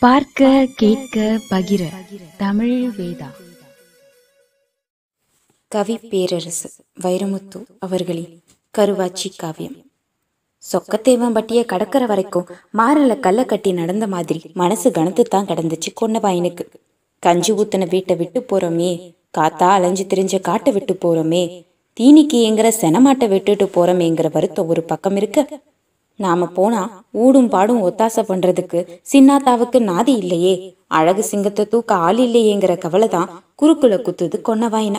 பார்க்க கேட்க பகிர. தமிழ் வேதா. கவி பேரரசு வைரமுத்து அவர்களின் கருவாச்சி காவியம். சொக்கத்தேவம்பட்டிய கடற்கரை வரைக்கும் மாறல கல்ல கட்டி நடந்த மாதிரி மனசு கணத்து தான் கிடந்துச்சு கொன்னபாயனுக்கு. கஞ்சி ஊத்தின வீட்டை விட்டு போறோமே காத்தா அலைஞ்சு திரிஞ்ச காட்டை விட்டு போறோமே தீனிக்கு எங்கிற செனமாட்டை விட்டுட்டு போறோமேங்கிற வருத்தம் ஒரு பக்கம் இருக்க நாம போனா ஊடும் பாடும் ஒத்தாசை பண்றதுக்கு சின்னாத்தாவுக்கு நாதி இல்லையே. அழகு சிங்கத்தை தூக்க ஆள் இல்லையேங்கிற கவலை தான் குறுக்குல குத்துது கொன்னவாயின.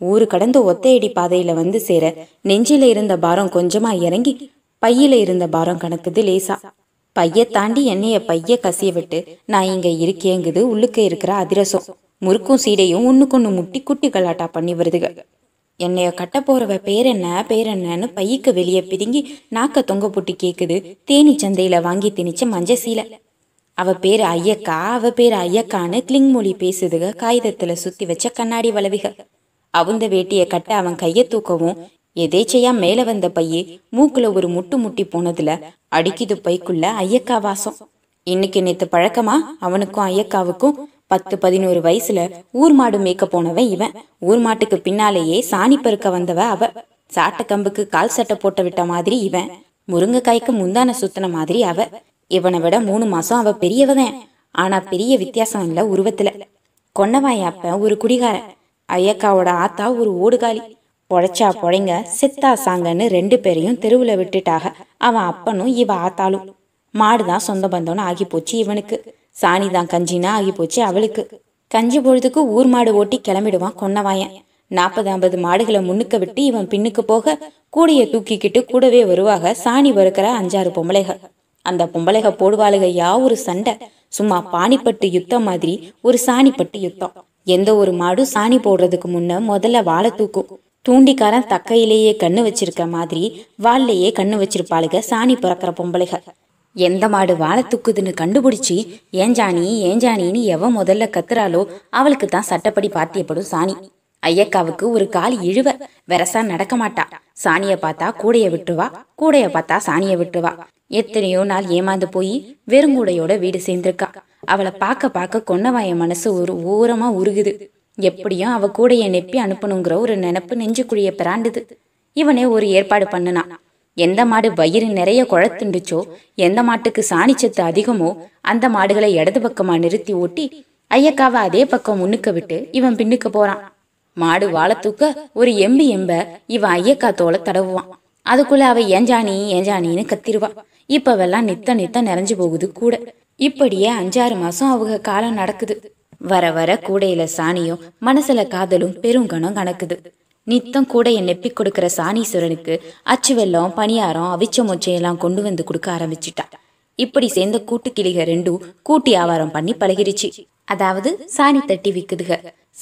ஊரு கடந்த ஒத்தையடி பாதையில வந்து சேர நெஞ்சில இருந்த பாரம் கொஞ்சமா இறங்கி பையில இருந்த பாரம் கணக்குது லேசா. பைய தாண்டி என்னைய பைய கசிய விட்டு நான் இங்க இருக்கேங்குது உள்ளுக்க இருக்கிற அதிரசம். முறுக்கும் சீடையும் ஒண்ணுக்கொன்னு முட்டி குட்டி கலாட்டா பண்ணி வருதுக. என்னைய கட்ட போறவ பேர் என்ன பேர் என்னன்னு பையக்கு வெளியே பிதுங்கி நாக்க தொங்க போட்டு கேக்குது. தேனி சந்தையில வாங்கி திணிச்ச மஞ்ச சீலை. அவ பேரு ஐயக்கா அவ பேரு ஐயக்கான்னு கிளிங் மொழி பேசுதுக காகிதத்துல சுத்தி வச்ச கண்ணாடி வளவிக. அவுந்த வேட்டிய கட்ட அவன் கைய தூக்கவும் எதேச்சையா மேல வந்த பையே மூக்குல ஒரு முட்டு முட்டி போனதுல அடிக்குது பைக்குள்ள ஐயக்கா வாசம். இன்னைக்கு நேத்து பழக்கமா? அவனுக்கும் ஐயக்காவுக்கும் பத்து பதினோரு வயசுல ஊர் மாடு மேய்க்க போனவன் இவன். ஊர் மாட்டுக்கு பின்னாலேயே சாணி பெருக்க வந்தவ அவ. சாட்டை கம்புக்கு கால் சட்டை போட்டு விட்ட மாதிரி இவன். முருங்கைக்காய்க்கு முந்தான சுத்தின மாதிரி அவ. இவனை விட மூணு மாசம் அவ பெரியவதன். ஆனா பெரிய வித்தியாசம் இல்ல உருவத்துல. கொன்னவாய் அப்ப ஒரு குடிகாரன். ஐயக்காவோட ஆத்தா ஒரு ஓடுகாலி. பொழைச்சா பொழைங்க செத்தா சாங்கன்னு ரெண்டு பேரையும் தெருவுல விட்டுட்டாக. அவன் அப்பனும் இவ ஆத்தாலும் மாடுதான் சொந்த பந்தம்னு ஆகி போச்சு இவனுக்கு. சாணி தான் கஞ்சினா ஆகி போச்சு அவளுக்கு. கஞ்சி பொழுதுக்கு ஊர் மாடு ஓட்டி கிளம்பிடுவான் கொன்னவாயன். நாற்பது ஐம்பது மாடுகளை முன்னுக்க விட்டு இவன் பின்னுக்கு போக கூடைய தூக்கிக்கிட்டு கூடவே வருவாக சாணி வறுக்கிற அஞ்சாறு பொம்பளைகள். அந்த பொம்பளைக போடுவாளுக யா ஒரு சண்டை. சும்மா பாணிப்பட்டு யுத்தம் மாதிரி ஒரு சாணிப்பட்டு யுத்தம். எந்த ஒரு மாடு சாணி போடுறதுக்கு முன்ன முதல்ல வாழை தூக்கும். தூண்டிக்காரன் தக்கையிலேயே கண்ணு வச்சிருக்க மாதிரி வாள்லேயே கண்ணு வச்சிருப்பாளுக சாணி பிறக்கிற பொம்பளைகள். எந்த மாடு வாழை தூக்குதுன்னு கண்டுபிடிச்சி ஏஞ்சாணி ஏஞ்சாணின்னு எவன் முதல்ல கத்துறாளோ அவளுக்கு தான் சட்டப்படி பாத்தியப்படும் சாணி. ஐயக்காவுக்கு ஒரு கால் இழுவ வெரசா நடக்க மாட்டா. சாணிய பார்த்தா கூடைய விட்டுவா கூடைய பார்த்தா சாணிய விட்டுவா எத்தனையோ நாள் ஏமாந்து போய் வெறுங்கூடையோட வீடு சேர்ந்திருக்கா. அவளை பார்க்க பார்க்க கொன்னவாய மனசு ஒரு ஓரமா உருகுது. எப்படியும் அவ கூடைய நெப்பி அனுப்பணுங்கிற ஒரு நினப்பு நெஞ்சுக்குழிய பிராண்டுது. இவனே ஒரு ஏற்பாடு பண்ணுனா. எந்த மாடு வயிறு நிறைய குழத்துண்டுச்சோ எந்த மாட்டுக்கு சாணிச்சத்து அதிகமோ அந்த மாடுகளை இடது பக்கமா நிறுத்தி ஓட்டி ஐயக்காவை அதே பக்கம் முன்னுக்க விட்டு இவன் பின்னுக்கு போறான். மாடு வாழை தூக்க ஒரு எம்பி எம்ப இவன் ஐயக்கா தோலை தடவுவான். அதுக்குள்ள அவ ஏஞ்சாணி ஏஞ்சாணின்னு கத்திருவா இப்பவெல்லாம் நித்த நித்த நிறைஞ்சு போகுது கூட. இப்படியே அஞ்சாறு மாசம் அவங்க காலம் நடக்குது. வர வர கூடையில சாணியும் மனசுல காதலும் பெருங்கணம் கணக்குது. நித்தம் கூட என் நெப்பி கொடுக்கிற சாணீஸ்வரனுக்கு அச்சு வெல்லம் பணியாரம் அவிச்ச மொச்சையெல்லாம் கொண்டு வந்து கொடுக்க ஆரம்பிச்சிட்டா. இப்படி சேர்ந்த கூட்டுக்கிளிக ரெண்டும் கூட்டி ஆவாரம் பண்ணி பழகிருச்சு. அதாவது சாணி தட்டி விக்குதுக.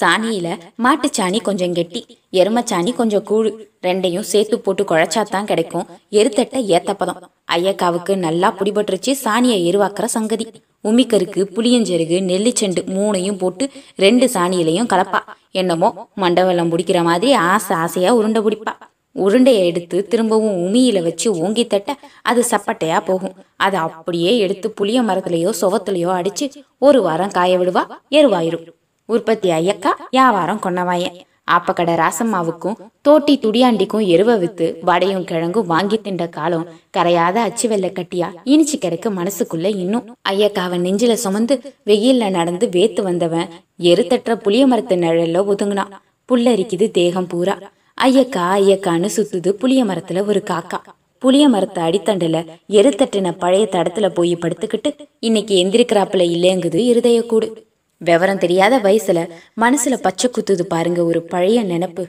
சாணியில மாட்டுச்சாணி கொஞ்சம் கெட்டி எருமச்சாணி கொஞ்சம் கூழு ரெண்டையும் சேர்த்து போட்டு குழைச்சாதான் கிடைக்கும். எருத்தட்ட ஏத்தப்பதம். ஐயக்காவுக்கு நல்லா புடிபட்டுருச்சு சாணியை எருவாக்குற சங்கதி. உமிக்கருக்கு புளியஞ்செருகு நெல்லிச்செண்டு மூணையும் போட்டு ரெண்டு சாணியிலையும் கலப்பா. என்னமோ மண்டவெல்லாம் பிடிக்கிற மாதிரி ஆசை ஆசையா உருண்டை பிடிப்பா. உருண்டையை எடுத்து திரும்பவும் உமியில வச்சு ஓங்கி தட்ட அது சப்பட்டையா போகும். அதை அப்படியே எடுத்து புளிய மரத்துலையோ சுவத்துலயோ அடிச்சு ஒரு வாரம் காய விடுவா எருவாயிரும். உற்பத்தி ஐயக்கா வியாபாரம் கொன்னவாயன். ஆப்பக்கடை ராசம்மாவுக்கும் தோட்டி துடியாண்டிக்கும் எருவ வித்து வடையும் கிழங்கும் வாங்கி தின்ற காலம் கரையாத அச்சு வெள்ளை கட்டியா இனிச்சு கிடைக்க மனசுக்குள்ள இன்னும். ஐயக்காவன் நெஞ்சில சுமந்து வெயில்ல நடந்து வேத்து வந்தவன் எருத்தற்ற புளிய மரத்து நிழல்ல ஒதுங்கினான் புல்லரிக்குது தேகம் பூரா. ஐயக்கா ஐயக்கான்னு சுத்துது புளிய மரத்துல ஒரு காக்கா. புளிய மரத்து அடித்தண்டுல எருத்தட்டின பழைய தடத்துல போய் படுத்துக்கிட்டு இன்னைக்கு எந்திரிக்கிறாப்புல இல்லைங்குது இருதய கூடு விவரம் தெரியாத வயசுல மனசுல பச்சை குத்துது பாருங்க ஒரு பழைய நினப்பு.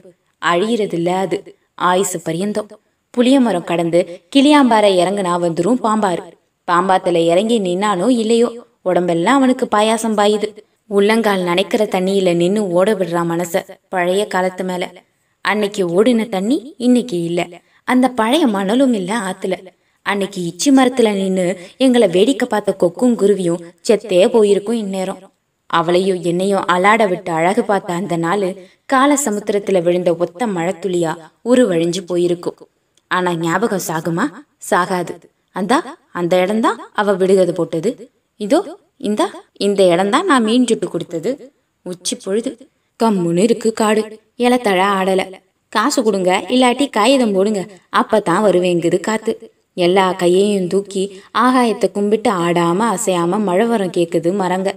அழியறது இல்ல அது. ஆயுசு பரியந்தம். புளிய மரம் கடந்து கிளியாம்பாரை இறங்குனா வந்துரும் பாம்பாரு பாம்பாத்துல இறங்கி நின்னானோ இல்லையோ? உடம்பெல்லாம் அவனுக்கு பாயாசம் பாயுது. உள்ளங்கால் நனைக்கிற தண்ணியில நின்னு ஓட விடுறான் மனச பழைய காலத்து மேல. அன்னைக்கு ஓடின தண்ணி இன்னைக்கு இல்ல. அந்த பழைய மணலும் இல்ல ஆத்துல. அன்னைக்கு இச்சி மரத்துல நின்னு எங்களை வேடிக்கை பார்த்த கொக்கும் குருவியும் செத்தே போயிருக்கும் இந்நேரம். அவளையும் என்னையும் அலாட விட்டு அழகு பார்த்த அந்த நாள் கால சமுத்திரத்துல விழுந்த ஒத்த மழைத்துளியா உருவழிஞ்சு போயிருக்கும். ஆனா ஞாபகம் சாகுமா? சாகாது. அந்தா அந்த இடம்தான் அவ விடுகதை போட்டது. இதோ இந்தா இந்த இடம்தான் நான் மீன் சுட்டு கொடுத்தது. உச்சி பொழுது கம்முன்னு இருக்கு காடு. இலத்தழ ஆடல. காசு கொடுங்க இல்லாட்டி காகிதம் போடுங்க. அப்பதான் வருவேங்குது காத்து. எல்லா கையையும் தூக்கி ஆகாயத்தை கும்பிட்டு ஆடாம அசையாம மழை வரம் கேக்குது மரங்க.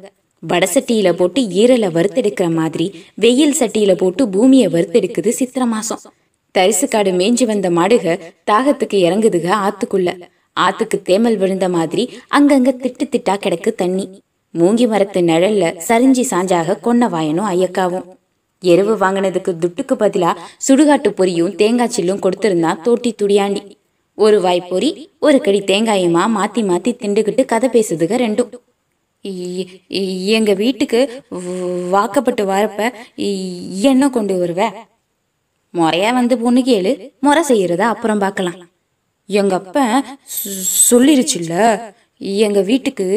வட சட்டியில போட்டு ஈரலை வறுத்தெடுக்கிற மாதிரி வெயில் சட்டியில போட்டு பூமியை வறுத்தெடுக்குது சித்திர மாசம். தரிசு காடு மேய்ஞ்சு வந்த மாடுக தாகத்துக்கு இறங்குதுக ஆத்துக்குள்ள. ஆத்துக்கு தேமல் விழுந்த மாதிரி அங்கங்க திட்டு திட்டா கிடக்கு தண்ணி. மூங்கி மரத்து நிழல்ல சரிஞ்சி சாஞ்சாக கொன்ன வாயனும் ஐயக்காவும். எருவு வாங்கினதுக்கு துட்டுக்கு பதிலா சுடுகாட்டு பொரியும் தேங்காய் சில்லும் கொடுத்திருந்தான் தோட்டி துடியாண்டி. ஒரு வாய் பொறி ஒரு கடி தேங்காயுமா மாத்தி மாத்தி திண்டுகிட்டு கதை பேசுதுக ரெண்டும். இ- இ- எங்க வீட்டுக்கு வாக்கப்பட்டு வரப்ப என்ன கொண்டு வருவ? முறையா வந்து பொண்ணு கேளு. முறை செய்யறத அப்புறம் பார்க்கலாம் எங்க அப்ப சொல்லிருச்சுல்ல எங்க வீட்டுக்கு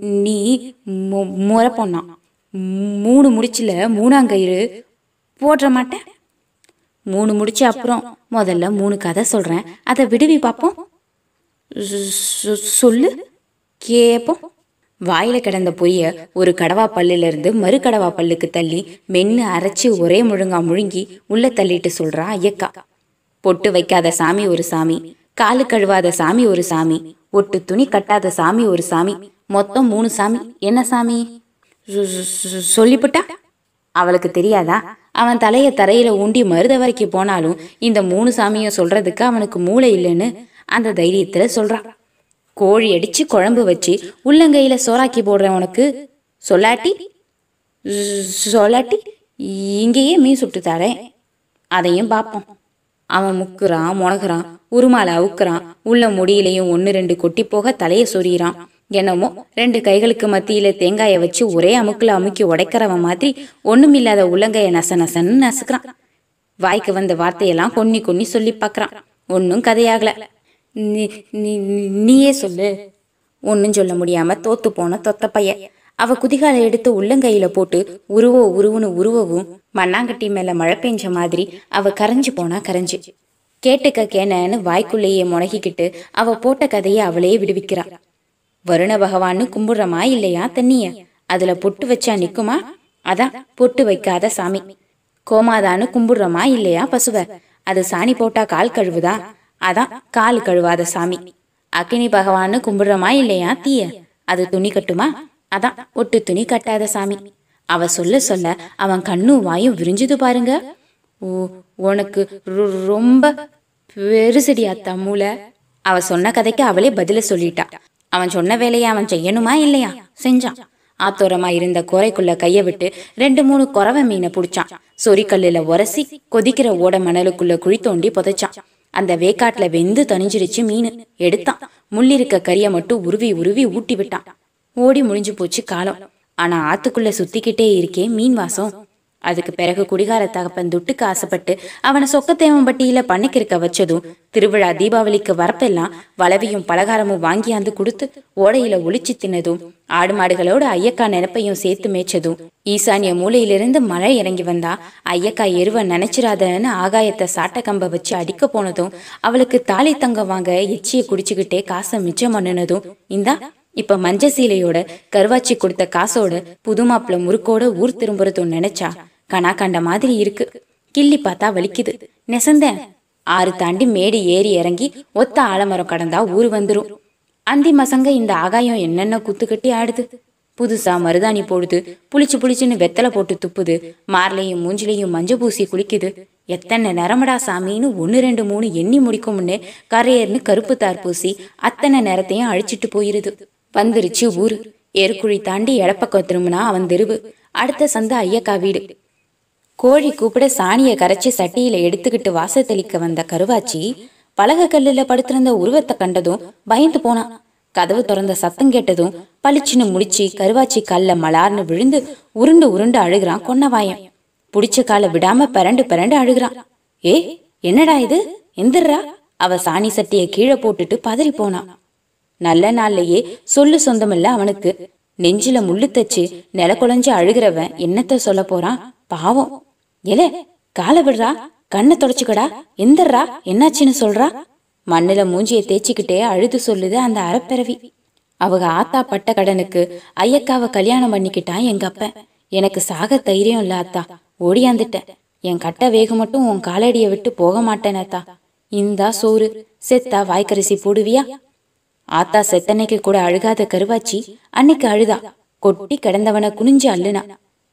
நீ முறை பொண்ணான் மூணு முடிச்சுல மூணாங்கயிறு போடுற மாட்டேன் மூணு முடிச்ச அப்புறம் முதல்ல மூணு கதை சொல்றேன். அதை விடுவி பார்ப்போம் சொ- சொல்லு. கேப்போம். வாயில கிடந்த பொய்ய ஒரு கடவா பல்லுல இருந்து மறு கடவா பல்லுக்கு தள்ளி மென்னு அரைச்சு ஒரே முழுங்கா முழுங்கி உள்ள தள்ளிட்டு சொல்றா ஐயக்கா. பொட்டு வைக்காத சாமி ஒரு சாமி காலு கழுவாத சாமி ஒரு சாமி ஒட்டு துணி கட்டாத சாமி ஒரு சாமி மொத்தம் மூணு சாமி. என்ன சாமி? சொ- சொல்லிப்புட்டா? அவளுக்கு தெரியாதா? அவன் தலைய தரையில ஊண்டி மருத வரைக்கும் போனாலும் இந்த மூணு சாமியும் சொல்றதுக்கு அவனுக்கு மூளை இல்லைன்னு அந்த தைரியத்துல சொல்றான் கோழி அடிச்சு குழம்பு வச்சு உள்ளங்கையில சோறாக்கி போடுறேன் உனக்கு. சொல்லாட்டி? சொல்லாட்டி? இங்கேயே மீன் சுட்டு தரேன். அதையும் பார்ப்போம். அவன் முக்குறான் முனகுறான் உருமாலை அவுக்குறான். உள்ள முடியிலையும் ஒன்று ரெண்டு கொட்டி போக தலையை சொறிகிறான் என்னமோ ரெண்டு கைகளுக்கு மத்தியில தேங்காயை வச்சு ஒரே அமுக்கில் அமுக்கி உடைக்கிறவன் மாதிரி ஒன்றுமில்லாத உள்ளங்கையை நச நசன்னு நசுக்கிறான். வாய்க்கு வந்த வார்த்தையெல்லாம் கொன்னி கொன்னி சொல்லி பார்க்குறான். ஒன்றும் கதையாகலை. நீ நீயே சொல்லு. ஒன்றும் சொல்ல முடியாம தோத்து போன தொத்த பைய அவ குதிகாலை எடுத்து உள்ளங்கையில போட்டு உருவோ உருவுன்னு உருவவும் மண்ணாங்கட்டி மேல மழை பெஞ்ச மாதிரி அவ கரைஞ்சு போனா கரைஞ்சு. கேட்டுக்க கேனன்னு வாய்க்குள்ளேயே முனகிக்கிட்டு அவ போட்ட கதையை அவளே விடுவிக்கிறா. வருண பகவான்னு கும்பிடுறமா இல்லையா தண்ணிய? அதுல பொட்டு வச்சா நிக்குமா? அதான் பொட்டு வைக்காத சாமி. கோமாதான்னு கும்பிடுறமா இல்லையா பசுவ? அது சாணி போட்டா கால் கழுவுதா? அதான் கால் கழுவாத சாமி. அக்கினி பகவான்னு கும்பிடுறமா இல்லையா தீய? அது துணி கட்டுமா? அதான் ஒட்டு துணி கட்டாத சாமி. அவ சொல்ல சொல்ல அவன் கண்ணும் வாயும் விரிஞ்சுது பாருங்க. ஓ உனக்கு ரொம்ப பெருசடி அத்தா மூளை. அவ சொன்ன கதைக்கு அவளே பதில சொல்லிட்டா. அவன் சொன்ன வேலையை அவன் செய்யணுமா இல்லையா? செஞ்சான். ஆத்தோரமா இருந்த கோரைக்குள்ள கைய விட்டு ரெண்டு மூணு குறவை மீனை புடிச்சான். சொரிக்கல்லுல உரசி கொதிக்கிற ஓட மணலுக்குள்ள குழி தோண்டி புதைச்சான். அந்த வேக்காட்டுல வெந்து தனிஞ்சிருச்சு மீன். எடுத்தான். முள்ளிருக்க கறிய மட்டும் உருவி உருவி ஊட்டி விட்டான். ஓடி முடிஞ்சு போச்சு காலம். ஆனா ஆத்துக்குள்ள சுத்திக்கிட்டே இருக்கே மீன் வாசம் அதுக்கு பிறகு குடிகார தகப்பன் துட்டுக்கு ஆசைப்பட்டு அவனை சொக்கத்தேவம்பட்டியில பண்ணிக்கிருக்க வச்சதும் திருவிழா தீபாவளிக்கு வரப்பெல்லாம் வளவியும் பலகாரமும் வாங்கியாந்து கொடுத்து ஓடையில ஒளிச்சு தின்னதும் ஆடு மாடுகளோட ஐயக்கா நினைப்பையும் சேர்த்து மேய்ச்சதும் ஈசானிய மூலையிலிருந்து மழை இறங்கி வந்தா ஐயக்கா எருவ நினைச்சிராதன்னு ஆகாயத்தை சாட்ட கம்ப வச்சு அடிக்க போனதும் அவளுக்கு தாலி தங்கம் வாங்க எச்சியை குடிச்சுக்கிட்டே காசை மிச்சம் பண்ணுனதும் இந்தா இப்ப மஞ்ச சீலையோட கருவாச்சி கொடுத்த காசோட புது மாப்பிள்ள முறுக்கோட ஊர் திரும்புறதும் நினைச்சா கனா கண்ட மாதிரி இருக்கு. கிள்ளி பார்த்தா வலிக்குது. நெசந்தேன் ஆறு தாண்டி மேடு ஏறி இறங்கி ஒத்த ஆலமரம் கடந்தா ஊர் வந்துரும். அந்தி மசங்க இந்த ஆகாயம் என்னென்ன குத்து கட்டி ஆடுது? புதுசா மருதாணி போடுது. புளிச்சு புளிச்சுன்னு வெத்தலை போட்டு துப்புது. மார்லையும் மூஞ்சிலையும் மஞ்சள் பூசி குளிக்குது. எத்தனை நிறமடா சாமின்னு ஒன்று ரெண்டு மூணு எண்ணி முடிக்கும்னு கரையர்னு கருப்பு தார் பூசி அத்தனை நேரத்தையும் அழிச்சிட்டு போயிருது. வந்துருச்சு ஊரு. எருக்குழி தாண்டி எடப்பக்கம் திரும்பினா அவன் தெருவு. அடுத்த சந்த ஐயக்கா வீடு. கோழி கூப்பிட சாணியை கரைச்சி சட்டியில எடுத்துக்கிட்டு வாசத்தளிக்க வந்த கருவாச்சி பலக கல்லுல படுத்திருந்த உருவத்தை கண்டதும் பயந்து போனான் கதவு திறந்த சத்தம் கேட்டதும் பளிச்சுன்னு முடிச்சு கருவாச்சி கல்ல மலார்னு விழுந்து உருண்டு உருண்டு அழுகிறான் கொன்னவாயன். புடிச்ச காலை விடாம பிறண்டு பிறண்டு அழுகிறான். ஏ என்னடா இது? எந்திரா அவ சாணி சட்டியை கீழே போட்டுட்டு பதறி போனான் நல்ல நாள்லயே சொல்லு சொந்தமில்ல அவனுக்கு. நெஞ்சில முள்ளு தச்சு நில குழஞ்சு அழுகிறவன் என்னத்த சொல்ல போறான்? பாவம். எலே காலை விடுறா? கண்ணை தொடச்சுக்கடா? எந்தர்றா? என்னாச்சுன்னு சொல்றா? மண்ணுல மூஞ்சிய தேய்ச்சிக்கிட்டே அழுது சொல்லுது அந்த அறப்பிறவி. அவங்க ஆத்தா பட்ட கடனுக்கு ஐயக்காவை கல்யாணம் பண்ணிக்கிட்டான் எங்க அப்பன். எனக்கு சாக தைரியம் இல்ல அத்தா ஓடியாந்துட்டேன். என் கட்ட வேகம் மட்டும் உன் காலடியை விட்டு போக மாட்டேனத்தா இந்தா சோறு. செத்தா வாய்க்கரிசி போடுவியா? ஆத்தா செத்தன்னைக்கு கூட அழுகாத கருவாச்சி அன்னைக்கு அழுதா. கொட்டி கிடந்தவன குனிஞ்சு அள்ளுனா.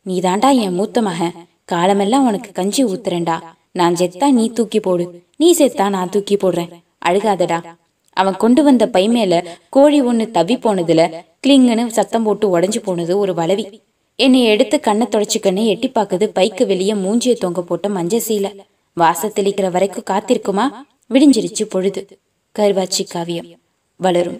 நீதாண்டா என் மூத்த மகன். காலமெல்லாம் உனக்கு கஞ்சி ஊத்துறேன்டா. நான் செத்தா நீ தூக்கி போடு. நீ செத்தா நான் தூக்கி போடுறேன். அழுகாதடா. அவன் கொண்டு வந்த பை மேல கோழி ஒண்ணு தவி போனதுல கிளிங்குன்னு சத்தம் போட்டு உடஞ்சு போனது ஒரு வளவி என்னை எடுத்து கண்ணை தொடச்சிக்கன்னு எட்டி பாக்குது. பைக்கு வெளியே மூஞ்சிய தொங்க போட்ட மஞ்ச சீலை. வாச தெளிக்கிற வரைக்கும் காத்திருக்குமா? விடிஞ்சிருச்சு பொழுது. கருவாச்சி காவியம். வளரும்.